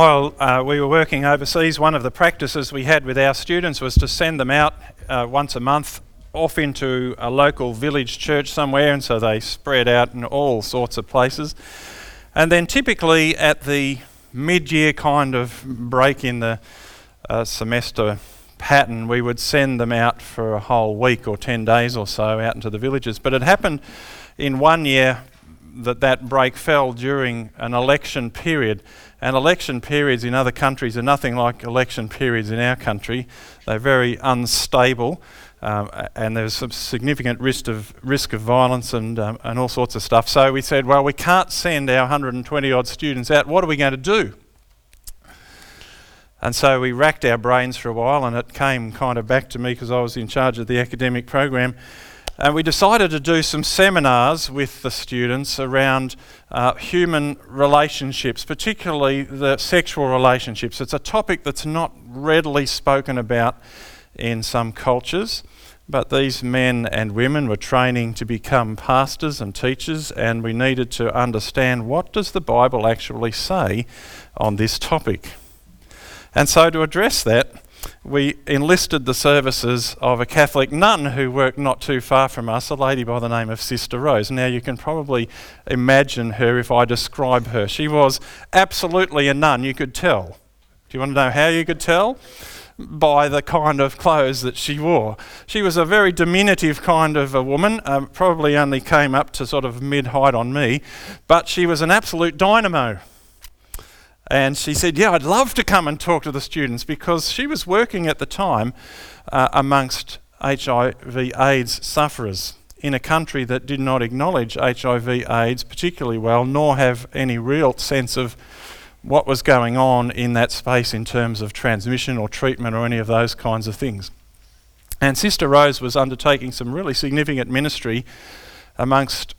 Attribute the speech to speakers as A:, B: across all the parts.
A: While uh, we were working overseas, one of the practices we had with our students was to send them out uh, once a month off into a local village church somewhere, and so they spread out in all sorts of places. And then, typically, at the mid year kind of break in the uh, semester pattern, we would send them out for a whole week or 10 days or so out into the villages. But it happened in one year that that break fell during an election period. And election periods in other countries are nothing like election periods in our country. They're very unstable, um, and there's some significant risk of risk of violence and um, and all sorts of stuff. So we said, well, we can't send our 120 odd students out. What are we going to do? And so we racked our brains for a while, and it came kind of back to me because I was in charge of the academic program. And we decided to do some seminars with the students around uh, human relationships, particularly the sexual relationships. It's a topic that's not readily spoken about in some cultures, but these men and women were training to become pastors and teachers, and we needed to understand what does the Bible actually say on this topic. And so to address that, we enlisted the services of a Catholic nun who worked not too far from us, a lady by the name of Sister Rose. Now, you can probably imagine her if I describe her. She was absolutely a nun, you could tell. Do you want to know how you could tell? By the kind of clothes that she wore. She was a very diminutive kind of a woman, um, probably only came up to sort of mid height on me, but she was an absolute dynamo. And she said, Yeah, I'd love to come and talk to the students because she was working at the time uh, amongst HIV AIDS sufferers in a country that did not acknowledge HIV AIDS particularly well, nor have any real sense of what was going on in that space in terms of transmission or treatment or any of those kinds of things. And Sister Rose was undertaking some really significant ministry amongst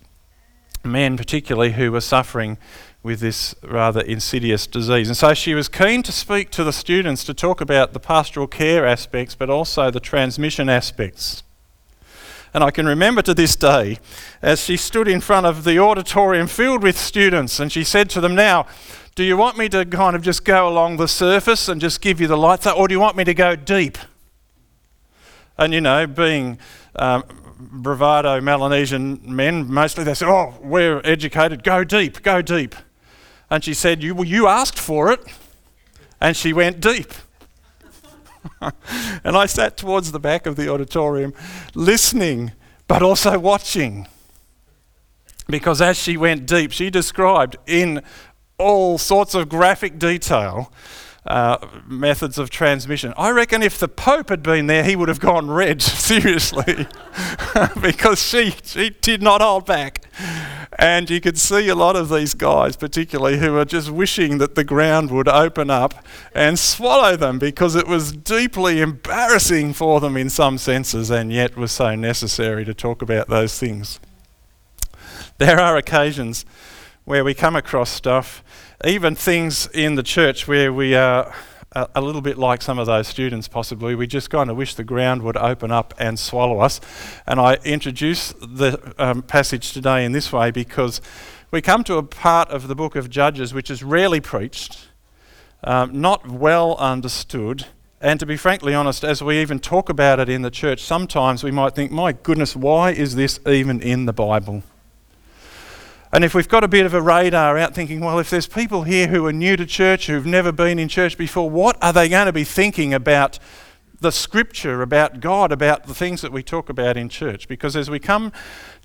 A: men, particularly who were suffering with this rather insidious disease. And so she was keen to speak to the students to talk about the pastoral care aspects, but also the transmission aspects. And I can remember to this day as she stood in front of the auditorium filled with students and she said to them, Now, do you want me to kind of just go along the surface and just give you the lights, or do you want me to go deep? And you know, being um, bravado Melanesian men, mostly they said, Oh, we're educated, go deep, go deep. And she said, you, you asked for it. And she went deep. and I sat towards the back of the auditorium, listening, but also watching. Because as she went deep, she described in all sorts of graphic detail uh, methods of transmission. I reckon if the Pope had been there, he would have gone red, seriously, because she, she did not hold back. And you could see a lot of these guys, particularly, who are just wishing that the ground would open up and swallow them because it was deeply embarrassing for them in some senses and yet was so necessary to talk about those things. There are occasions where we come across stuff, even things in the church where we are a, little bit like some of those students, possibly. We just kind of wish the ground would open up and swallow us. And I introduce the um, passage today in this way because we come to a part of the book of Judges which is rarely preached, um, not well understood. And to be frankly honest, as we even talk about it in the church, sometimes we might think, my goodness, why is this even in the Bible? And if we've got a bit of a radar out thinking, well, if there's people here who are new to church, who've never been in church before, what are they going to be thinking about the scripture, about God, about the things that we talk about in church? Because as we come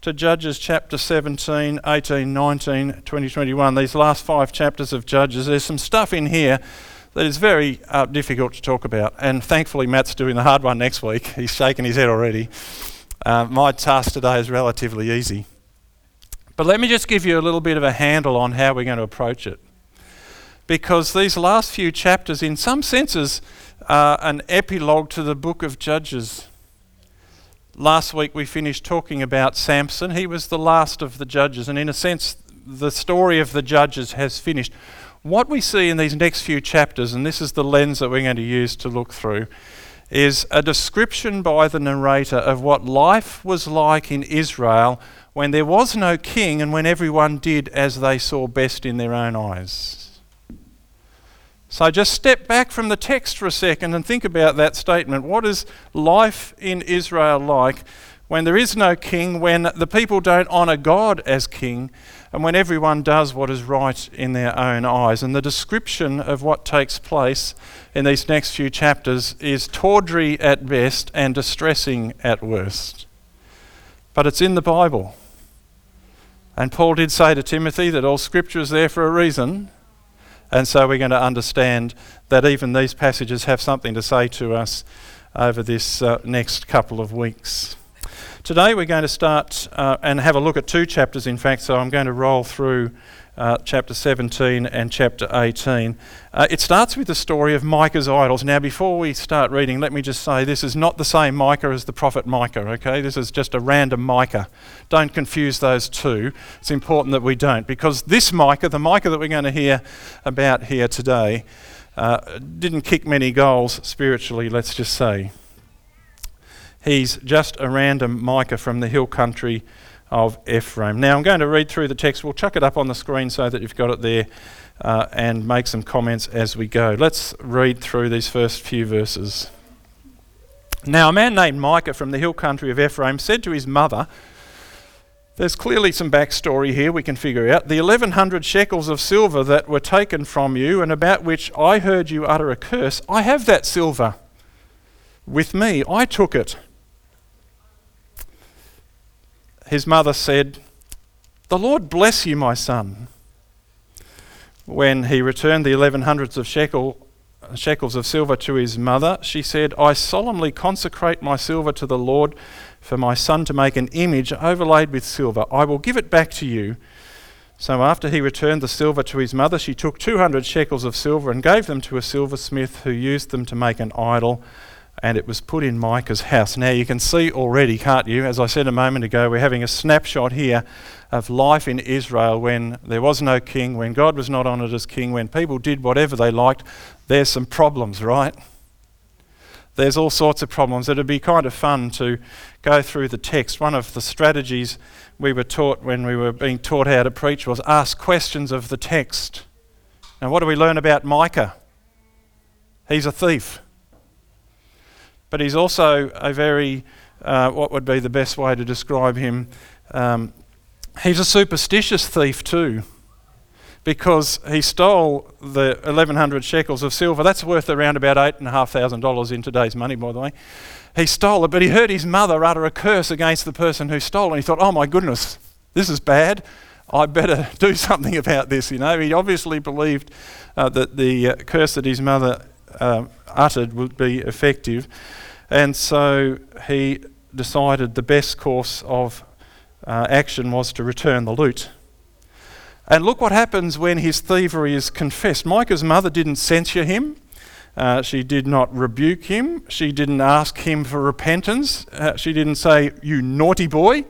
A: to Judges chapter 17, 18, 19, 20, 21, these last five chapters of Judges, there's some stuff in here that is very uh, difficult to talk about. And thankfully, Matt's doing the hard one next week. He's shaking his head already. Uh, my task today is relatively easy. But let me just give you a little bit of a handle on how we're going to approach it. Because these last few chapters, in some senses, are an epilogue to the book of Judges. Last week we finished talking about Samson. He was the last of the judges, and in a sense, the story of the judges has finished. What we see in these next few chapters, and this is the lens that we're going to use to look through, is a description by the narrator of what life was like in Israel when there was no king and when everyone did as they saw best in their own eyes. So just step back from the text for a second and think about that statement. What is life in Israel like when there is no king, when the people don't honour God as king, and when everyone does what is right in their own eyes? And the description of what takes place in these next few chapters is tawdry at best and distressing at worst. But it's in the Bible. And Paul did say to Timothy that all scripture is there for a reason. And so we're going to understand that even these passages have something to say to us over this uh, next couple of weeks. Today we're going to start uh, and have a look at two chapters, in fact, so I'm going to roll through uh, chapter 17 and chapter 18. Uh, it starts with the story of Micah's idols. Now, before we start reading, let me just say this is not the same Micah as the prophet Micah, okay? This is just a random Micah. Don't confuse those two. It's important that we don't, because this Micah, the Micah that we're going to hear about here today, uh, didn't kick many goals spiritually, let's just say. He's just a random Micah from the hill country of Ephraim. Now I'm going to read through the text. We'll chuck it up on the screen so that you've got it there uh, and make some comments as we go. Let's read through these first few verses. Now, a man named Micah from the hill country of Ephraim said to his mother, There's clearly some backstory here we can figure out. The 1100 shekels of silver that were taken from you and about which I heard you utter a curse, I have that silver with me. I took it his mother said, The Lord bless you, my son. When he returned the eleven hundreds of shekel, shekels of silver to his mother, she said, I solemnly consecrate my silver to the Lord for my son to make an image overlaid with silver. I will give it back to you. So after he returned the silver to his mother, she took 200 shekels of silver and gave them to a silversmith who used them to make an idol and it was put in Micah's house. Now you can see already, can't you? As I said a moment ago, we're having a snapshot here of life in Israel when there was no king, when God was not honoured as king, when people did whatever they liked. There's some problems, right? There's all sorts of problems. It'd be kind of fun to go through the text. One of the strategies we were taught when we were being taught how to preach was ask questions of the text. Now, what do we learn about Micah? He's a thief but he's also a very, uh, what would be the best way to describe him? Um, he's a superstitious thief too, because he stole the 1100 shekels of silver. That's worth around about $8,500 in today's money, by the way. He stole it, but he heard his mother utter a curse against the person who stole it. And he thought, oh my goodness, this is bad. I better do something about this. You know, he obviously believed uh, that the uh, curse that his mother uh, uttered would be effective. And so he decided the best course of uh, action was to return the loot. And look what happens when his thievery is confessed. Micah's mother didn't censure him. Uh, she did not rebuke him. She didn't ask him for repentance. Uh, she didn't say, You naughty boy.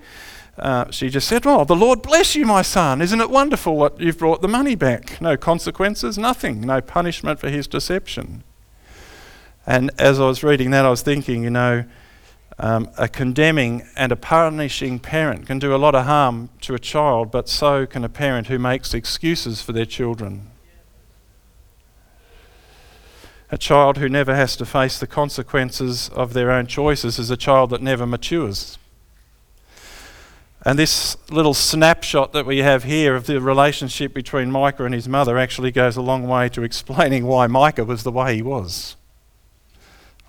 A: Uh, she just said, Oh, the Lord bless you, my son. Isn't it wonderful that you've brought the money back? No consequences, nothing, no punishment for his deception. And as I was reading that, I was thinking, you know, um, a condemning and a punishing parent can do a lot of harm to a child, but so can a parent who makes excuses for their children. A child who never has to face the consequences of their own choices is a child that never matures. And this little snapshot that we have here of the relationship between Micah and his mother actually goes a long way to explaining why Micah was the way he was.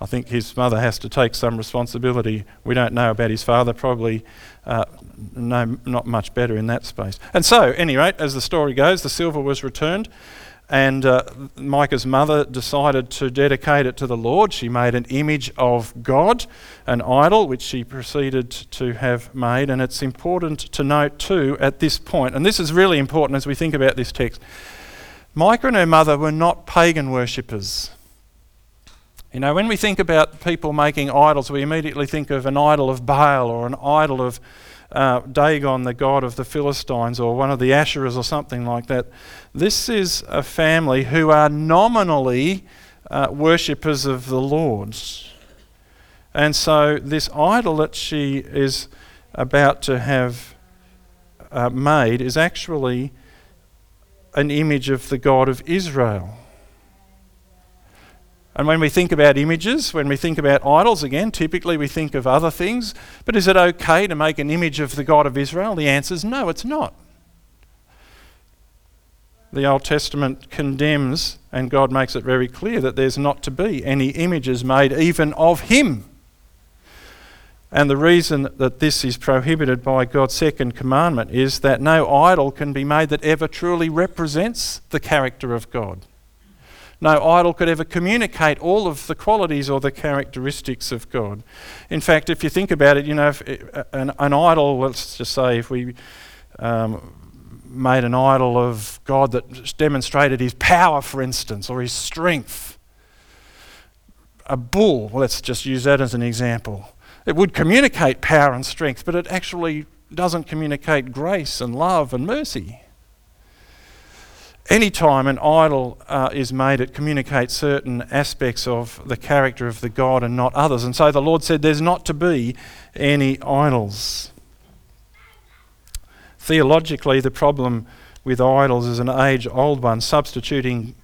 A: I think his mother has to take some responsibility. We don't know about his father, probably uh, no, not much better in that space. And so, any rate, as the story goes, the silver was returned, and uh, Micah's mother decided to dedicate it to the Lord. She made an image of God, an idol, which she proceeded to have made. And it's important to note, too, at this point, and this is really important as we think about this text Micah and her mother were not pagan worshippers. You know, when we think about people making idols, we immediately think of an idol of Baal or an idol of uh, Dagon, the god of the Philistines, or one of the Asherahs or something like that. This is a family who are nominally uh, worshippers of the Lord. And so, this idol that she is about to have uh, made is actually an image of the God of Israel. And when we think about images, when we think about idols, again, typically we think of other things. But is it okay to make an image of the God of Israel? The answer is no, it's not. The Old Testament condemns, and God makes it very clear that there's not to be any images made even of Him. And the reason that this is prohibited by God's second commandment is that no idol can be made that ever truly represents the character of God. No idol could ever communicate all of the qualities or the characteristics of God. In fact, if you think about it, you know, if uh, an, an idol, let's just say if we um, made an idol of God that demonstrated his power, for instance, or his strength, a bull, let's just use that as an example it would communicate power and strength, but it actually doesn't communicate grace and love and mercy. Anytime an idol uh, is made, it communicates certain aspects of the character of the God and not others. And so the Lord said there's not to be any idols. Theologically, the problem with idols is an age old one, substituting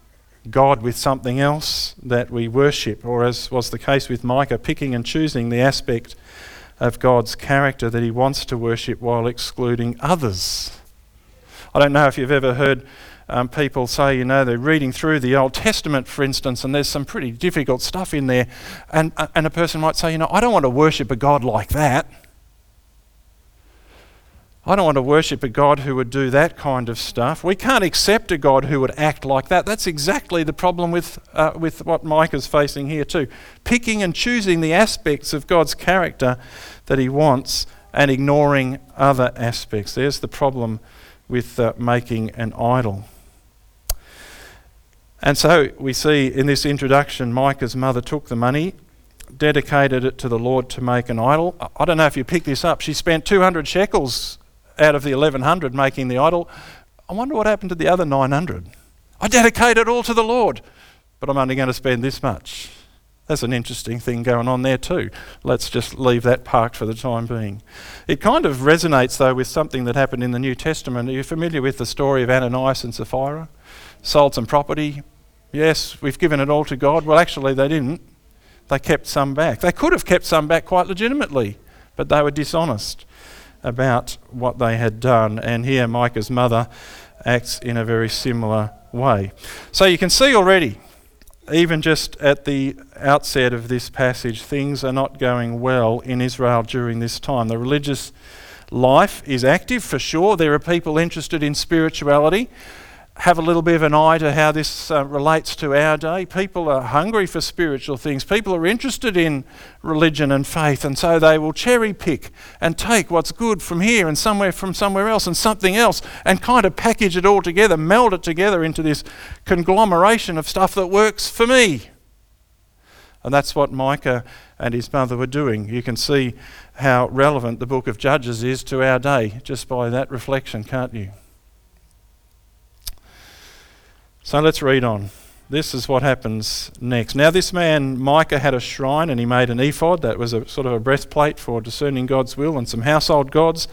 A: God with something else that we worship, or as was the case with Micah, picking and choosing the aspect of God's character that he wants to worship while excluding others. I don't know if you've ever heard um, people say, you know, they're reading through the Old Testament, for instance, and there's some pretty difficult stuff in there, and, uh, and a person might say, you know, I don't want to worship a God like that. I don't want to worship a God who would do that kind of stuff. We can't accept a God who would act like that. That's exactly the problem with, uh, with what Micah's facing here, too. Picking and choosing the aspects of God's character that he wants and ignoring other aspects. There's the problem with uh, making an idol. And so we see in this introduction, Micah's mother took the money, dedicated it to the Lord to make an idol. I don't know if you picked this up. She spent 200 shekels out of the 1100 making the idol. I wonder what happened to the other 900. I dedicate it all to the Lord, but I'm only going to spend this much. That's an interesting thing going on there too. Let's just leave that parked for the time being. It kind of resonates though with something that happened in the New Testament. Are you familiar with the story of Ananias and Sapphira? Sold some property. Yes, we've given it all to God. Well, actually, they didn't. They kept some back. They could have kept some back quite legitimately, but they were dishonest about what they had done. And here, Micah's mother acts in a very similar way. So you can see already, even just at the outset of this passage, things are not going well in Israel during this time. The religious life is active for sure. There are people interested in spirituality have a little bit of an eye to how this uh, relates to our day. People are hungry for spiritual things. People are interested in religion and faith, and so they will cherry pick and take what's good from here and somewhere from somewhere else and something else and kind of package it all together, meld it together into this conglomeration of stuff that works for me. And that's what Micah and his mother were doing. You can see how relevant the book of Judges is to our day just by that reflection, can't you? So let's read on. This is what happens next. Now, this man, Micah, had a shrine and he made an ephod that was a sort of a breastplate for discerning God's will and some household gods,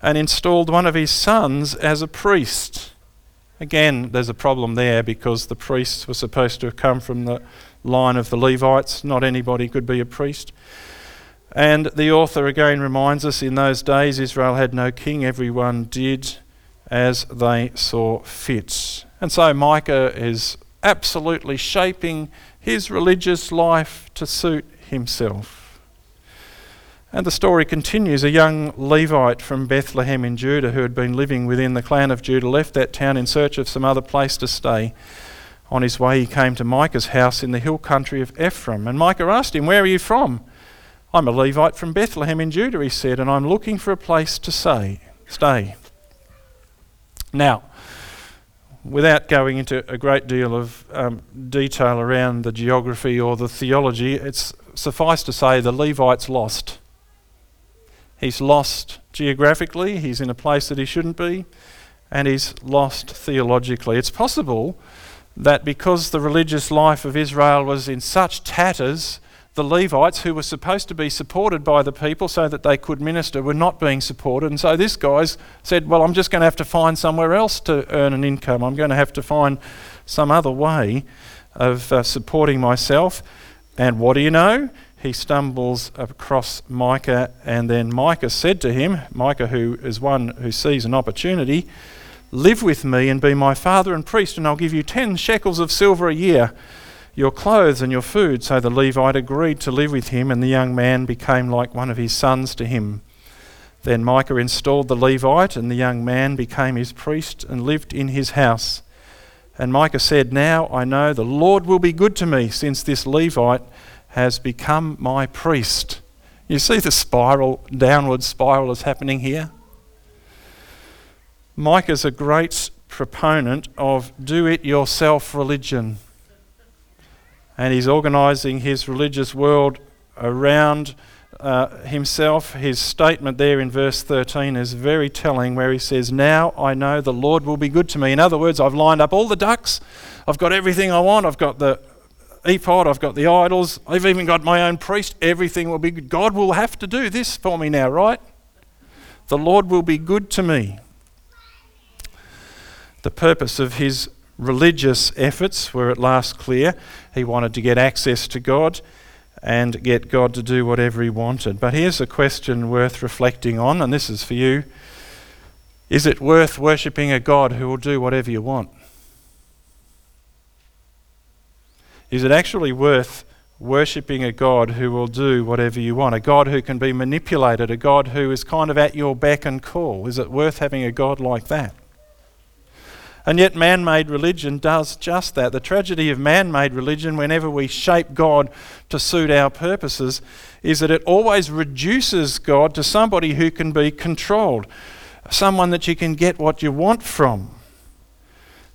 A: and installed one of his sons as a priest. Again, there's a problem there because the priests were supposed to have come from the line of the Levites. Not anybody could be a priest. And the author again reminds us in those days Israel had no king, everyone did as they saw fit. And so Micah is absolutely shaping his religious life to suit himself. And the story continues. A young Levite from Bethlehem in Judah who had been living within the clan of Judah left that town in search of some other place to stay. On his way, he came to Micah's house in the hill country of Ephraim. And Micah asked him, Where are you from? I'm a Levite from Bethlehem in Judah, he said, and I'm looking for a place to say, stay. Now, without going into a great deal of um, detail around the geography or the theology, it's suffice to say the Levite's lost. He's lost geographically, he's in a place that he shouldn't be, and he's lost theologically. It's possible that because the religious life of Israel was in such tatters, the Levites, who were supposed to be supported by the people so that they could minister, were not being supported. And so this guy said, Well, I'm just going to have to find somewhere else to earn an income. I'm going to have to find some other way of uh, supporting myself. And what do you know? He stumbles across Micah, and then Micah said to him, Micah, who is one who sees an opportunity, Live with me and be my father and priest, and I'll give you ten shekels of silver a year, your clothes and your food. So the Levite agreed to live with him, and the young man became like one of his sons to him. Then Micah installed the Levite, and the young man became his priest and lived in his house. And Micah said, Now I know the Lord will be good to me, since this Levite has become my priest. You see the spiral, downward spiral is happening here? Micah's a great proponent of do it yourself religion. And he's organising his religious world around uh, himself. His statement there in verse 13 is very telling, where he says, Now I know the Lord will be good to me. In other words, I've lined up all the ducks, I've got everything I want, I've got the ephod, I've got the idols, I've even got my own priest, everything will be good. God will have to do this for me now, right? The Lord will be good to me. The purpose of his religious efforts were at last clear. He wanted to get access to God and get God to do whatever he wanted. But here's a question worth reflecting on, and this is for you. Is it worth worshipping a God who will do whatever you want? Is it actually worth worshipping a God who will do whatever you want? A God who can be manipulated, a God who is kind of at your beck and call? Is it worth having a God like that? And yet, man made religion does just that. The tragedy of man made religion, whenever we shape God to suit our purposes, is that it always reduces God to somebody who can be controlled, someone that you can get what you want from.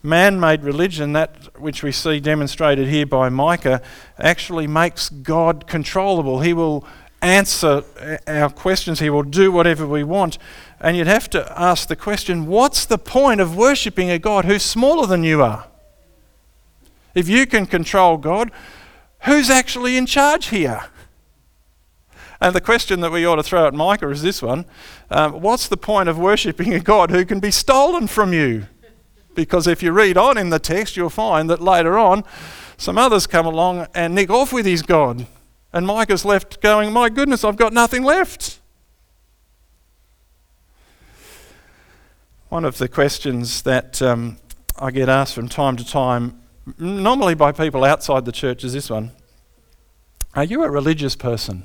A: Man made religion, that which we see demonstrated here by Micah, actually makes God controllable. He will answer our questions, He will do whatever we want. And you'd have to ask the question what's the point of worshipping a God who's smaller than you are? If you can control God, who's actually in charge here? And the question that we ought to throw at Micah is this one um, What's the point of worshipping a God who can be stolen from you? Because if you read on in the text, you'll find that later on, some others come along and nick off with his God. And Micah's left going, My goodness, I've got nothing left. One of the questions that um, I get asked from time to time, normally by people outside the church, is this one Are you a religious person?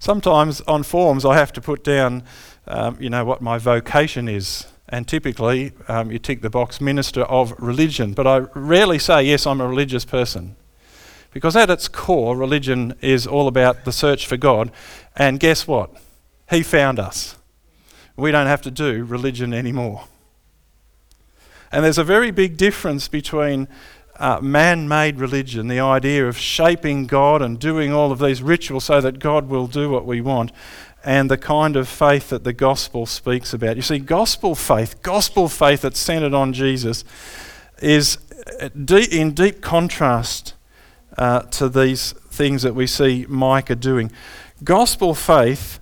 A: Sometimes on forms I have to put down, um, you know, what my vocation is. And typically um, you tick the box minister of religion. But I rarely say, yes, I'm a religious person. Because at its core, religion is all about the search for God. And guess what? He found us we don't have to do religion anymore. And there's a very big difference between uh, man made religion, the idea of shaping God and doing all of these rituals so that God will do what we want, and the kind of faith that the gospel speaks about. You see, gospel faith, gospel faith that's centered on Jesus, is uh, in deep contrast uh, to these things that we see Micah doing. Gospel faith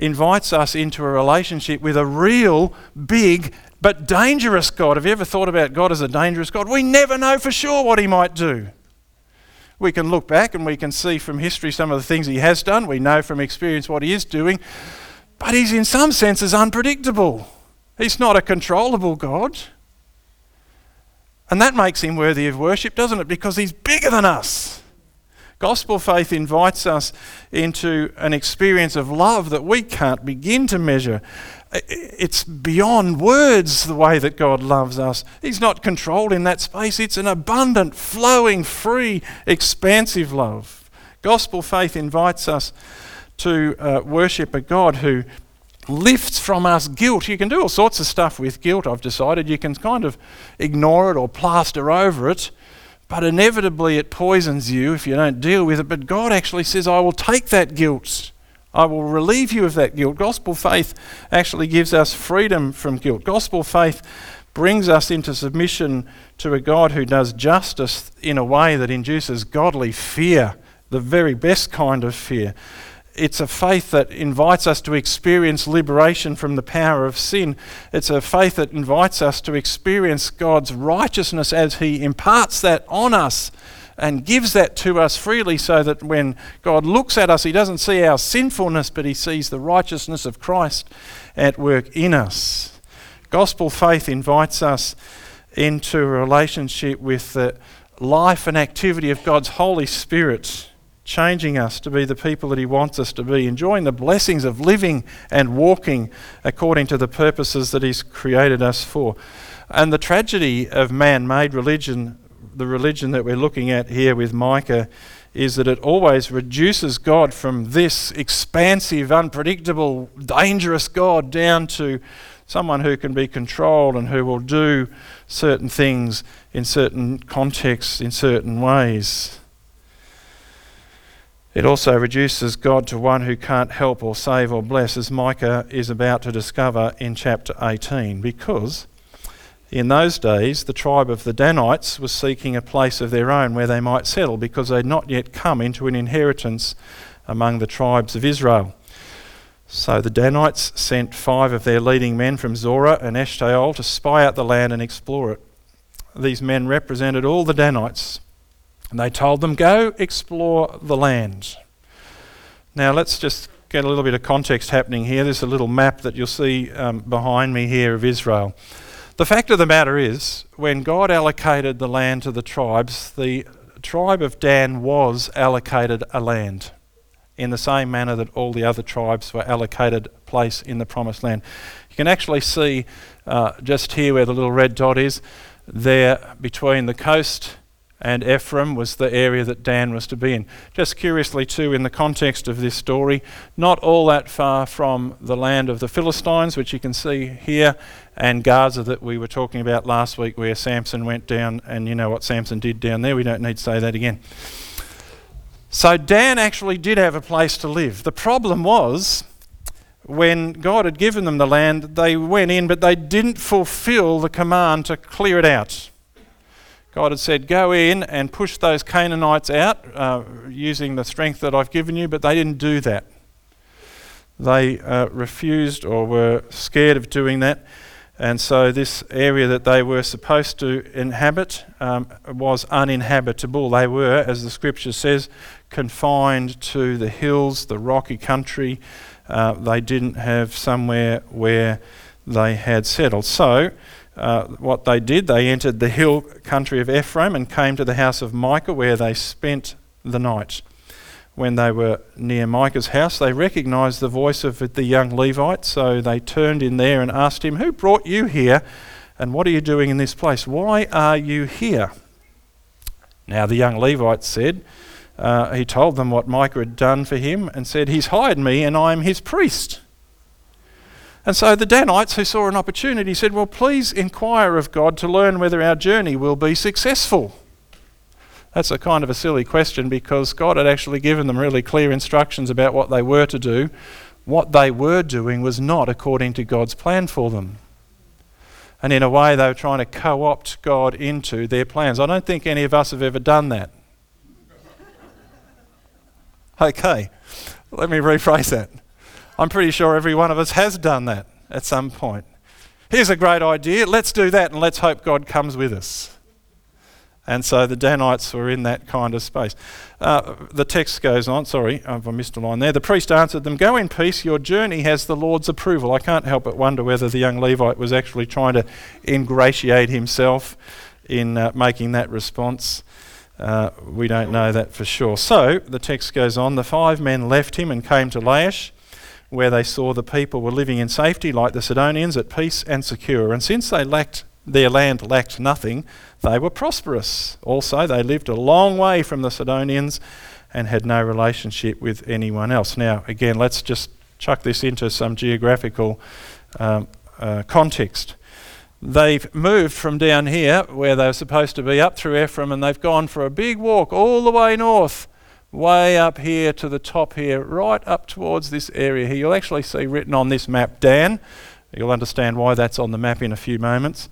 A: invites us into a relationship with a real, big, but dangerous God. Have you ever thought about God as a dangerous God? We never know for sure what He might do. We can look back and we can see from history some of the things He has done. We know from experience what He is doing. But He's in some senses unpredictable. He's not a controllable God. And that makes Him worthy of worship, doesn't it? Because He's bigger than us. Gospel faith invites us into an experience of love that we can't begin to measure. It's beyond words the way that God loves us. He's not controlled in that space, it's an abundant, flowing, free, expansive love. Gospel faith invites us to uh, worship a God who lifts from us guilt. You can do all sorts of stuff with guilt, I've decided. You can kind of ignore it or plaster over it but inevitably it poisons you if you don't deal with it. But God actually says, I will take that guilt. I will relieve you of that guilt. Gospel faith actually gives us freedom from guilt. Gospel faith brings us into submission to a God who does justice in a way that induces godly fear, the very best kind of fear. It's a faith that invites us to experience liberation from the power of sin. It's a faith that invites us to experience God's righteousness as He imparts that on us and gives that to us freely so that when God looks at us, He doesn't see our sinfulness, but He sees the righteousness of Christ at work in us. Gospel faith invites us into a relationship with the life and activity of God's Holy Spirit, changing us to be the people that He wants us to be, enjoying the blessings of living and walking according to the purposes that He's created us for. And the tragedy of man made religion the religion that we're looking at here with Micah is that it always reduces God from this expansive, unpredictable, dangerous God down to someone who can be controlled and who will do certain things in certain contexts, in certain ways. It also reduces God to one who can't help or save or bless, as Micah is about to discover in chapter 18, because in those days, the tribe of the Danites was seeking a place of their own where they might settle because they had not yet come into an inheritance among the tribes of Israel. So the Danites sent five of their leading men from Zorah and Eshtaol to spy out the land and explore it. These men represented all the Danites, and they told them, Go explore the land. Now let's just get a little bit of context happening here. There's a little map that you'll see um, behind me here of Israel. The fact of the matter is, when God allocated the land to the tribes, the tribe of Dan was allocated a land in the same manner that all the other tribes were allocated place in the promised land. You can actually see uh, just here where the little red dot is, there between the coast and Ephraim was the area that Dan was to be in. Just curiously, too, in the context of this story, not all that far from the land of the Philistines, which you can see here, and Gaza that we were talking about last week, where Samson went down, and you know what Samson did down there. We don't need to say that again. So Dan actually did have a place to live. The problem was when God had given them the land, they went in, but they didn't fulfill the command to clear it out. God had said, Go in and push those Canaanites out uh, using the strength that I've given you, but they didn't do that. They uh, refused or were scared of doing that. And so, this area that they were supposed to inhabit um, was uninhabitable. They were, as the scripture says, confined to the hills, the rocky country. Uh, they didn't have somewhere where they had settled. So, uh, what they did, they entered the hill country of Ephraim and came to the house of Micah, where they spent the night. When they were near Micah's house, they recognized the voice of the young Levite, so they turned in there and asked him, Who brought you here, and what are you doing in this place? Why are you here? Now, the young Levite said, uh, He told them what Micah had done for him and said, He's hired me, and I am his priest. And so the Danites, who saw an opportunity, said, Well, please inquire of God to learn whether our journey will be successful. That's a kind of a silly question because God had actually given them really clear instructions about what they were to do. What they were doing was not according to God's plan for them. And in a way, they were trying to co opt God into their plans. I don't think any of us have ever done that. Okay, let me rephrase that. I'm pretty sure every one of us has done that at some point. Here's a great idea, let's do that and let's hope God comes with us. And so the Danites were in that kind of space. Uh, the text goes on, sorry, I missed a line there. The priest answered them, Go in peace, your journey has the Lord's approval. I can't help but wonder whether the young Levite was actually trying to ingratiate himself in uh, making that response. Uh, we don't know that for sure. So the text goes on The five men left him and came to Laish where they saw the people were living in safety, like the Sidonians, at peace and secure. And since they lacked their land lacked nothing, they were prosperous. Also, they lived a long way from the Sidonians and had no relationship with anyone else. Now, again, let's just chuck this into some geographical um, uh, context. They've moved from down here, where they were supposed to be, up through Ephraim, and they've gone for a big walk all the way north way up here to the top here, right up towards this area here. You'll actually see written on this map Dan. You'll understand why that's on the map in a few moments.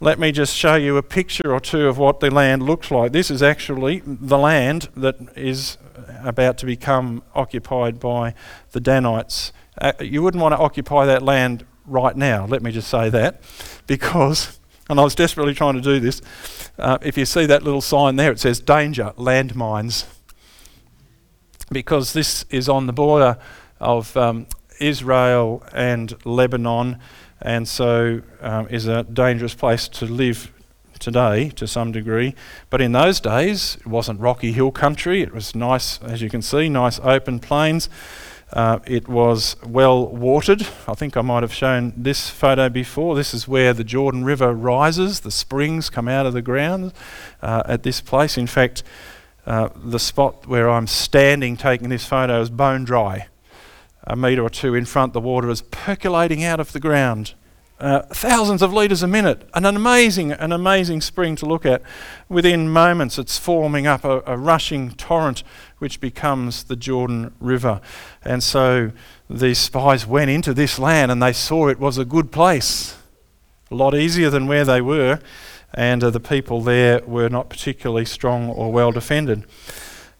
A: Let me just show you a picture or two of what the land looks like. This is actually the land that is about to become occupied by the Danites. Uh, you wouldn't want to occupy that land right now, let me just say that, because, and I was desperately trying to do this, uh, if you see that little sign there, it says danger, landmines. Because this is on the border of um, Israel and Lebanon, and so um, is a dangerous place to live today to some degree. But in those days, it wasn't rocky hill country. It was nice, as you can see, nice open plains. Uh, it was well watered. I think I might have shown this photo before. This is where the Jordan River rises. The springs come out of the ground uh, at this place. In fact, uh, the spot where I'm standing taking this photo is bone dry. A metre or two in front, the water is percolating out of the ground uh, thousands of litres a minute. An amazing, an amazing spring to look at. Within moments, it's forming up a, a, rushing torrent which becomes the Jordan River. And so these spies went into this land and they saw it was a good place, a lot easier than where they were, and uh, the people there were not particularly strong or well defended.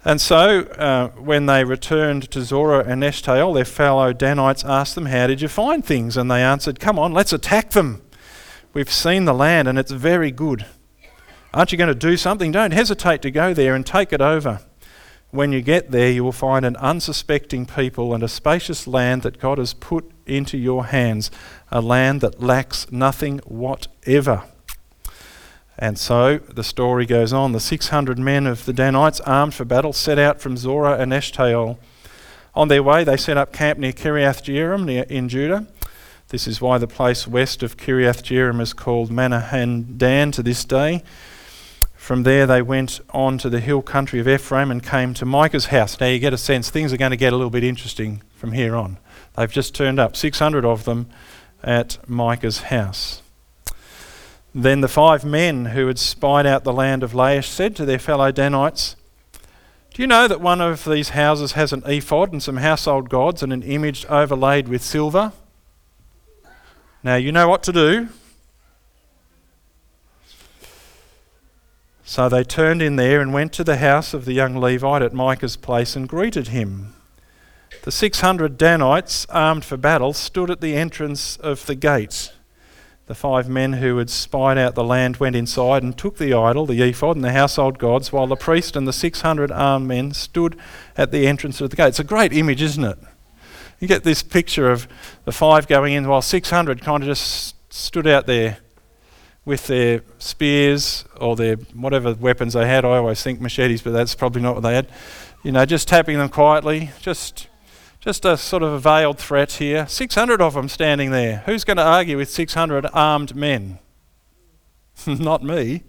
A: And so, uh, when they returned to Zorah and Eshtaol, their fellow Danites asked them, How did you find things? And they answered, Come on, let's attack them. We've seen the land and it's very good. Aren't you going to do something? Don't hesitate to go there and take it over. When you get there, you will find an unsuspecting people and a spacious land that God has put into your hands, a land that lacks nothing whatever. And so the story goes on. The 600 men of the Danites, armed for battle, set out from Zorah and Eshtaol. On their way, they set up camp near Kiriath Jearim in Judah. This is why the place west of Kiriath Jearim is called Mahaneh Dan to this day. From there, they went on to the hill country of Ephraim and came to Micah's house. Now, you get a sense things are going to get a little bit interesting from here on. They've just turned up, 600 of them, at Micah's house. Then the five men who had spied out the land of Laish said to their fellow Danites, Do you know that one of these houses has an ephod and some household gods and an image overlaid with silver? Now you know what to do. So they turned in there and went to the house of the young Levite at Micah's place and greeted him. The 600 Danites, armed for battle, stood at the entrance of the gate. The five men who had spied out the land went inside and took the idol, the ephod, and the household gods, while the priest and the 600 armed men stood at the entrance of the gate. It's a great image, isn't it? You get this picture of the five going in while 600 kind of just stood out there with their spears or their whatever weapons they had. I always think machetes, but that's probably not what they had. You know, just tapping them quietly, just just a sort of a veiled threat here. 600 of them standing there. Who's going to argue with 600 armed men? Not me.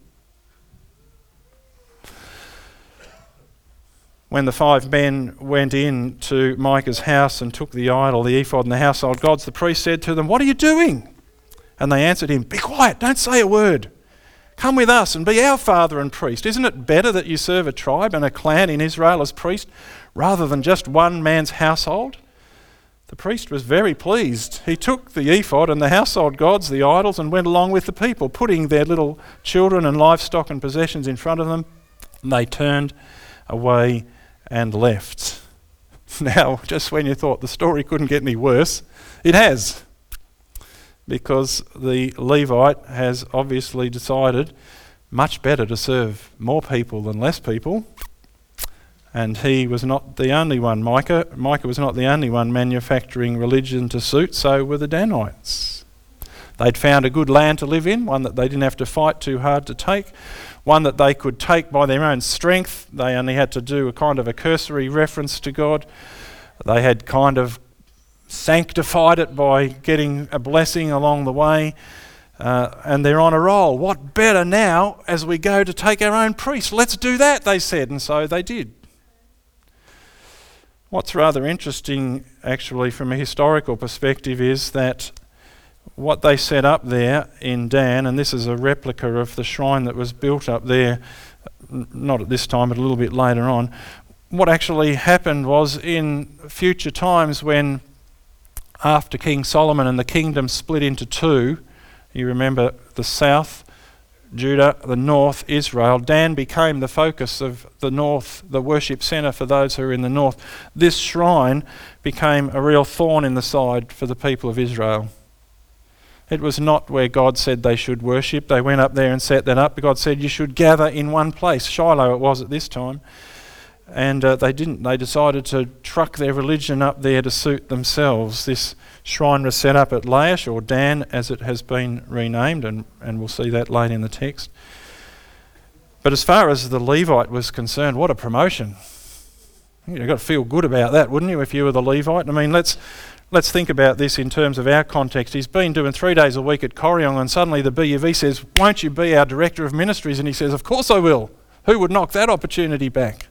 A: When the five men went in to Micah's house and took the idol, the ephod, and the household gods, the priest said to them, What are you doing? And they answered him, Be quiet, don't say a word. Come with us and be our father and priest. Isn't it better that you serve a tribe and a clan in Israel as priest rather than just one man's household? The priest was very pleased. He took the ephod and the household gods, the idols, and went along with the people, putting their little children and livestock and possessions in front of them. And they turned away and left. Now, just when you thought the story couldn't get any worse, it has because the Levite has obviously decided much better to serve more people than less people. And he was not the only one. Micah, Micah was not the only one manufacturing religion to suit, so were the Danites. They'd found a good land to live in, one that they didn't have to fight too hard to take, one that they could take by their own strength. They only had to do a kind of a cursory reference to God. They had kind of sanctified it by getting a blessing along the way. Uh, and they're on a roll. What better now as we go to take our own priest? Let's do that, they said, and so they did. What's rather interesting, actually, from a historical perspective, is that what they set up there in Dan, and this is a replica of the shrine that was built up there, not at this time, but a little bit later on. What actually happened was in future times when after King Solomon and the kingdom split into two. You remember the south Judah, the north, Israel. Dan became the focus of the north, the worship centre for those who are in the north. This shrine became a real thorn in the side for the people of Israel. It was not where God said they should worship. They went up there and set that up. God said you should gather in one place. Shiloh it was at this time. And uh, they didn't. They decided to truck their religion up there to suit themselves. This shrine was set up at Laish, or Dan as it has been renamed, and, and we'll see that later in the text. But as far as the Levite was concerned, what a promotion. You've got to feel good about that, wouldn't you, if you were the Levite? I mean, let's, let's think about this in terms of our context. He's been doing three days a week at Corryong, and suddenly the BUV says, Won't you be our Director of Ministries? And he says, Of course I will. Who would knock that opportunity back?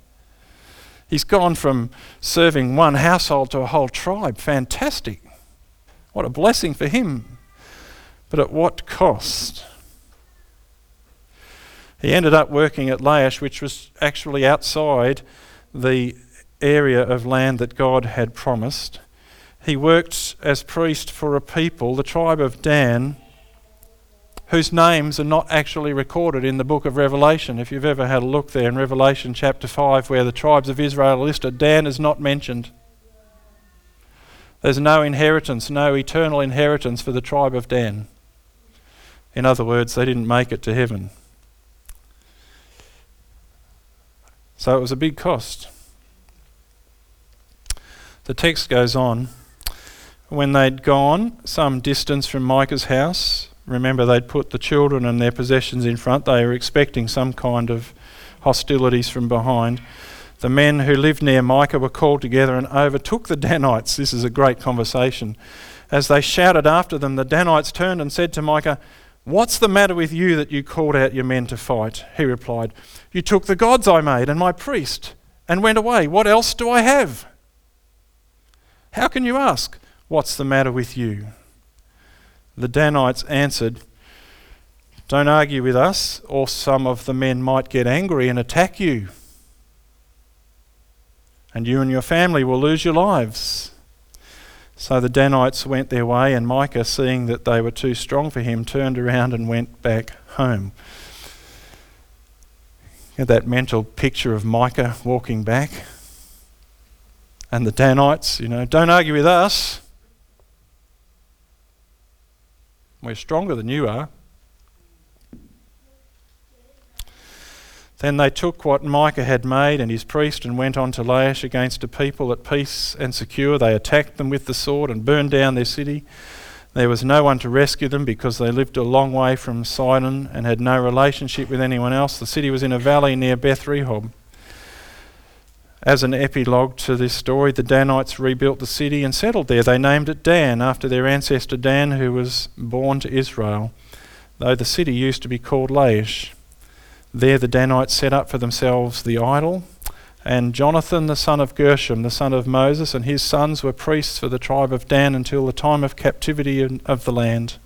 A: He's gone from serving one household to a whole tribe. Fantastic. What a blessing for him. But at what cost? He ended up working at Laish, which was actually outside the area of land that God had promised. He worked as priest for a people, the tribe of Dan, whose names are not actually recorded in the book of Revelation. If you've ever had a look there in Revelation chapter 5, where the tribes of Israel are listed, Dan is not mentioned. There's no inheritance, no eternal inheritance for the tribe of Dan. In other words, they didn't make it to heaven. So it was a big cost. The text goes on. When they'd gone some distance from Micah's house, remember they'd put the children and their possessions in front, they were expecting some kind of hostilities from behind the men who lived near Micah were called together and overtook the Danites. This is a great conversation. As they shouted after them, the Danites turned and said to Micah, What's the matter with you that you called out your men to fight? He replied, You took the gods I made and my priest and went away. What else do I have? How can you ask, What's the matter with you? The Danites answered, Don't argue with us, or some of the men might get angry and attack you and you and your family will lose your lives. So the Danites went their way, and Micah, seeing that they were too strong for him, turned around and went back home. Get that mental picture of Micah walking back. And the Danites, you know, don't argue with us. We're stronger than you are. Then they took what Micah had made and his priest and went on to Laish against a people at peace and secure. They attacked them with the sword and burned down their city. There was no one to rescue them because they lived a long way from Sidon and had no relationship with anyone else. The city was in a valley near Beth Rehob. As an epilogue to this story, the Danites rebuilt the city and settled there. They named it Dan after their ancestor Dan, who was born to Israel, though the city used to be called Laish. There the Danites set up for themselves the idol, and Jonathan the son of Gershom, the son of Moses, and his sons were priests for the tribe of Dan until the time of captivity of the land.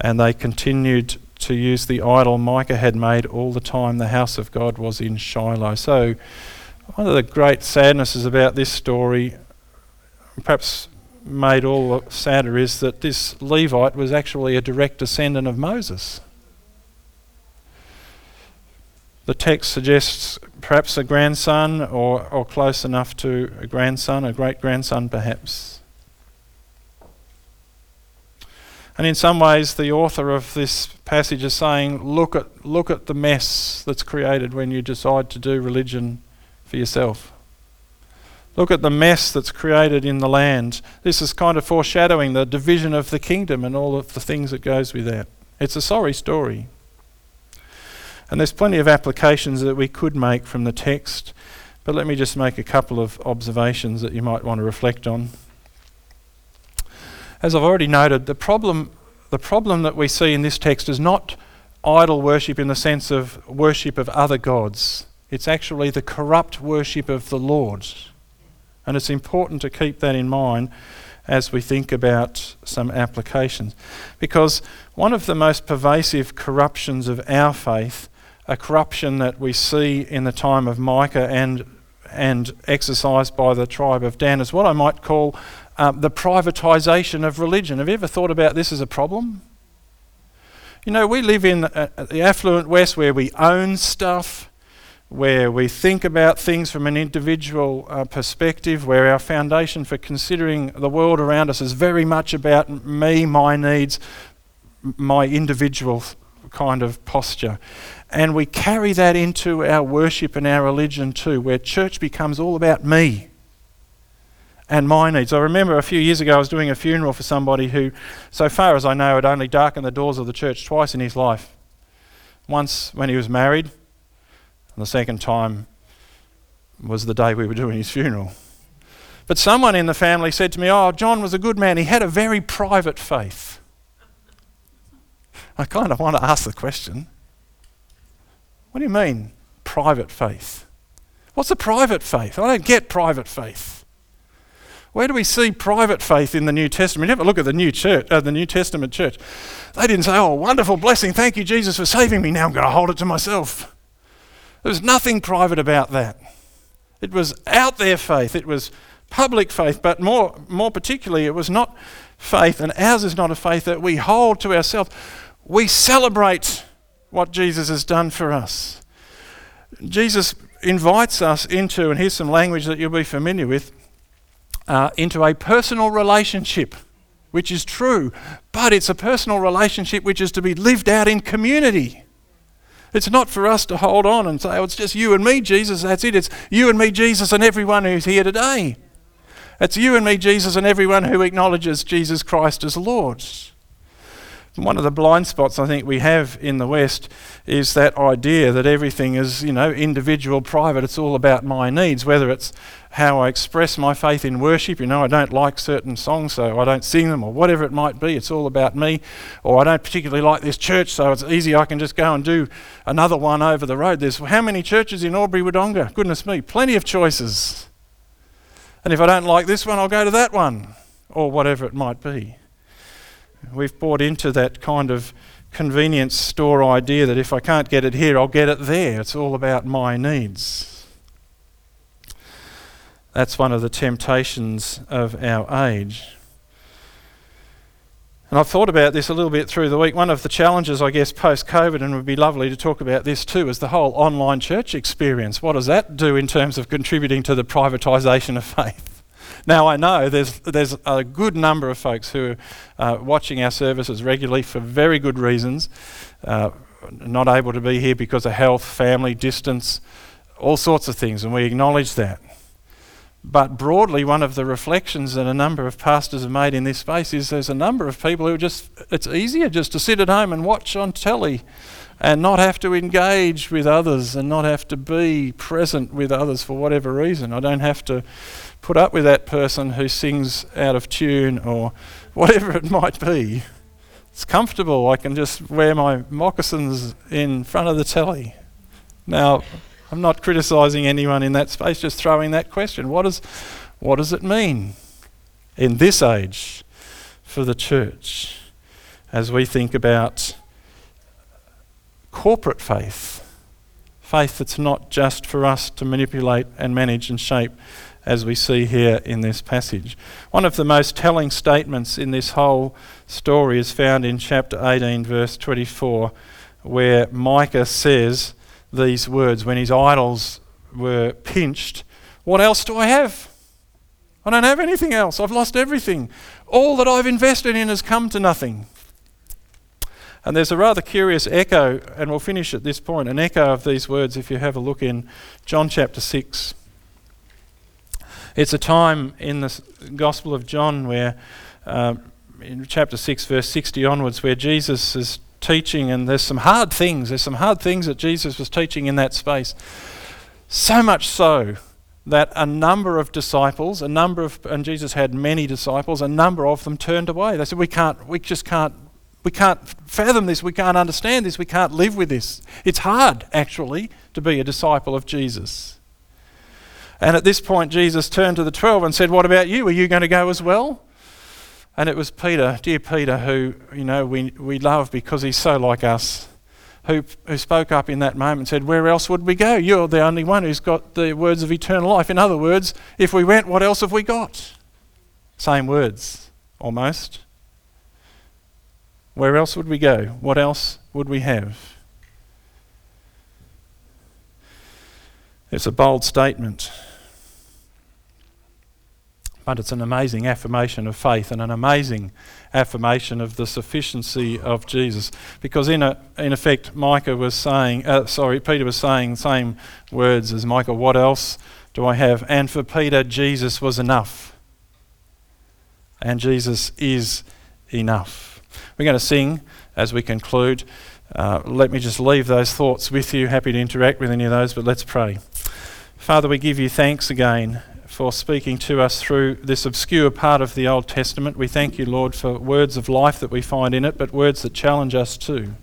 A: And they continued to use the idol Micah had made all the time the house of God was in Shiloh. So, one of the great sadnesses about this story, perhaps made all the sadder, is that this Levite was actually a direct descendant of Moses. The text suggests perhaps a grandson or, or close enough to a grandson, a great grandson perhaps. And in some ways, the author of this passage is saying, look at, look at the mess that's created when you decide to do religion for yourself. Look at the mess that's created in the land. This is kind of foreshadowing the division of the kingdom and all of the things that goes with that. It's a sorry story. And there's plenty of applications that we could make from the text, but let me just make a couple of observations that you might want to reflect on. As I've already noted, the problem, the problem that we see in this text is not idol worship in the sense of worship of other gods. It's actually the corrupt worship of the Lord. And it's important to keep that in mind as we think about some applications. Because one of the most pervasive corruptions of our faith a corruption that we see in the time of Micah and, and exercised by the tribe of Dan is what I might call uh, the privatisation of religion. Have you ever thought about this as a problem? You know, we live in uh, the affluent West where we own stuff, where we think about things from an individual uh, perspective, where our foundation for considering the world around us is very much about me, my needs, my individual kind of posture. And we carry that into our worship and our religion too, where church becomes all about me and my needs. I remember a few years ago I was doing a funeral for somebody who, so far as I know, had only darkened the doors of the church twice in his life. Once when he was married, and the second time was the day we were doing his funeral. But someone in the family said to me, Oh, John was a good man. He had a very private faith. I kind of want to ask the question what do you mean, private faith? What's a private faith? I don't get private faith. Where do we see private faith in the New Testament? You have a look at the New Church, uh, the New Testament church. They didn't say, "Oh, wonderful blessing! Thank you, Jesus, for saving me. Now I'm going to hold it to myself." There was nothing private about that. It was out there faith. It was public faith, but more, more particularly, it was not faith, and ours is not a faith that we hold to ourselves. We celebrate what Jesus has done for us. Jesus invites us into, and here's some language that you'll be familiar with, uh, into a personal relationship, which is true, but it's a personal relationship which is to be lived out in community. It's not for us to hold on and say, oh, it's just you and me, Jesus, that's it. It's you and me, Jesus, and everyone who's here today. It's you and me, Jesus, and everyone who acknowledges Jesus Christ as Lord. One of the blind spots I think we have in the West is that idea that everything is, you know, individual, private. It's all about my needs, whether it's how I express my faith in worship. You know, I don't like certain songs, so I don't sing them, or whatever it might be. It's all about me. Or I don't particularly like this church, so it's easy. I can just go and do another one over the road. There's how many churches in Albury Wodonga? Goodness me, plenty of choices. And if I don't like this one, I'll go to that one, or whatever it might be. We've bought into that kind of convenience store idea that if I can't get it here, I'll get it there. It's all about my needs. That's one of the temptations of our age. And I've thought about this a little bit through the week. One of the challenges, I guess, post COVID, and it would be lovely to talk about this too, is the whole online church experience. What does that do in terms of contributing to the privatisation of faith? Now, I know there's, there's a good number of folks who are uh, watching our services regularly for very good reasons, uh, not able to be here because of health, family, distance, all sorts of things, and we acknowledge that. But broadly, one of the reflections that a number of pastors have made in this space is there's a number of people who just, it's easier just to sit at home and watch on telly and not have to engage with others and not have to be present with others for whatever reason. I don't have to put up with that person who sings out of tune or whatever it might be. It's comfortable. I can just wear my moccasins in front of the telly. Now, I'm not criticizing anyone in that space, just throwing that question. What, is, what does it mean in this age for the church as we think about corporate faith? Faith that's not just for us to manipulate and manage and shape as we see here in this passage. One of the most telling statements in this whole story is found in chapter 18, verse 24, where Micah says these words when his idols were pinched What else do I have? I don't have anything else. I've lost everything. All that I've invested in has come to nothing. And there's a rather curious echo, and we'll finish at this point an echo of these words if you have a look in John chapter 6. It's a time in the Gospel of John where, uh, in chapter 6, verse 60 onwards, where Jesus is teaching, and there's some hard things. There's some hard things that Jesus was teaching in that space. So much so that a number of disciples, a number of, and Jesus had many disciples, a number of them turned away. They said, "We can't. We just can't. We can't fathom this. We can't understand this. We can't live with this. It's hard, actually, to be a disciple of Jesus." And at this point, Jesus turned to the 12 and said, What about you? Are you going to go as well? And it was Peter, dear Peter, who, you know, we, we love because he's so like us, who, who spoke up in that moment and said, Where else would we go? You're the only one who's got the words of eternal life. In other words, if we went, what else have we got? Same words, almost. Where else would we go? What else would we have? It's a bold statement, but it's an amazing affirmation of faith and an amazing affirmation of the sufficiency of Jesus. Because in, a, in effect, Micah was saying, uh, sorry, Peter was saying the same words as Micah. What else do I have? And for Peter, Jesus was enough. And Jesus is enough. We're going to sing as we conclude. Uh, let me just leave those thoughts with you. Happy to interact with any of those, but let's pray. Father, we give you thanks again for speaking to us through this obscure part of the Old Testament. We thank you, Lord, for words of life that we find in it, but words that challenge us too.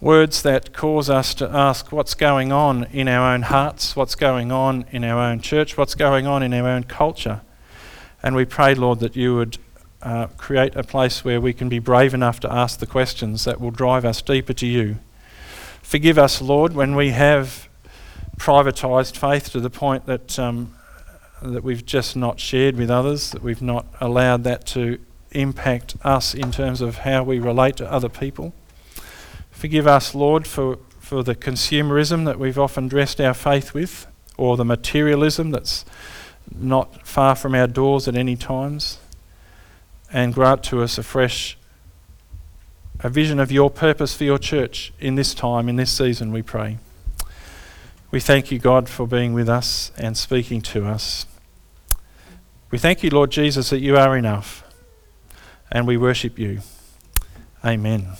A: Words that cause us to ask what's going on in our own hearts, what's going on in our own church, what's going on in our own culture. And we pray, Lord, that you would uh, create a place where we can be brave enough to ask the questions that will drive us deeper to you. Forgive us, Lord, when we have privatised faith to the point that um, that we've just not shared with others, that we've not allowed that to impact us in terms of how we relate to other people. Forgive us, Lord, for, for the consumerism that we've often dressed our faith with, or the materialism that's not far from our doors at any times. And grant to us a fresh a vision of your purpose for your church in this time, in this season, we pray. We thank you, God, for being with us and speaking to us. We thank you, Lord Jesus, that you are enough, and we worship you. Amen.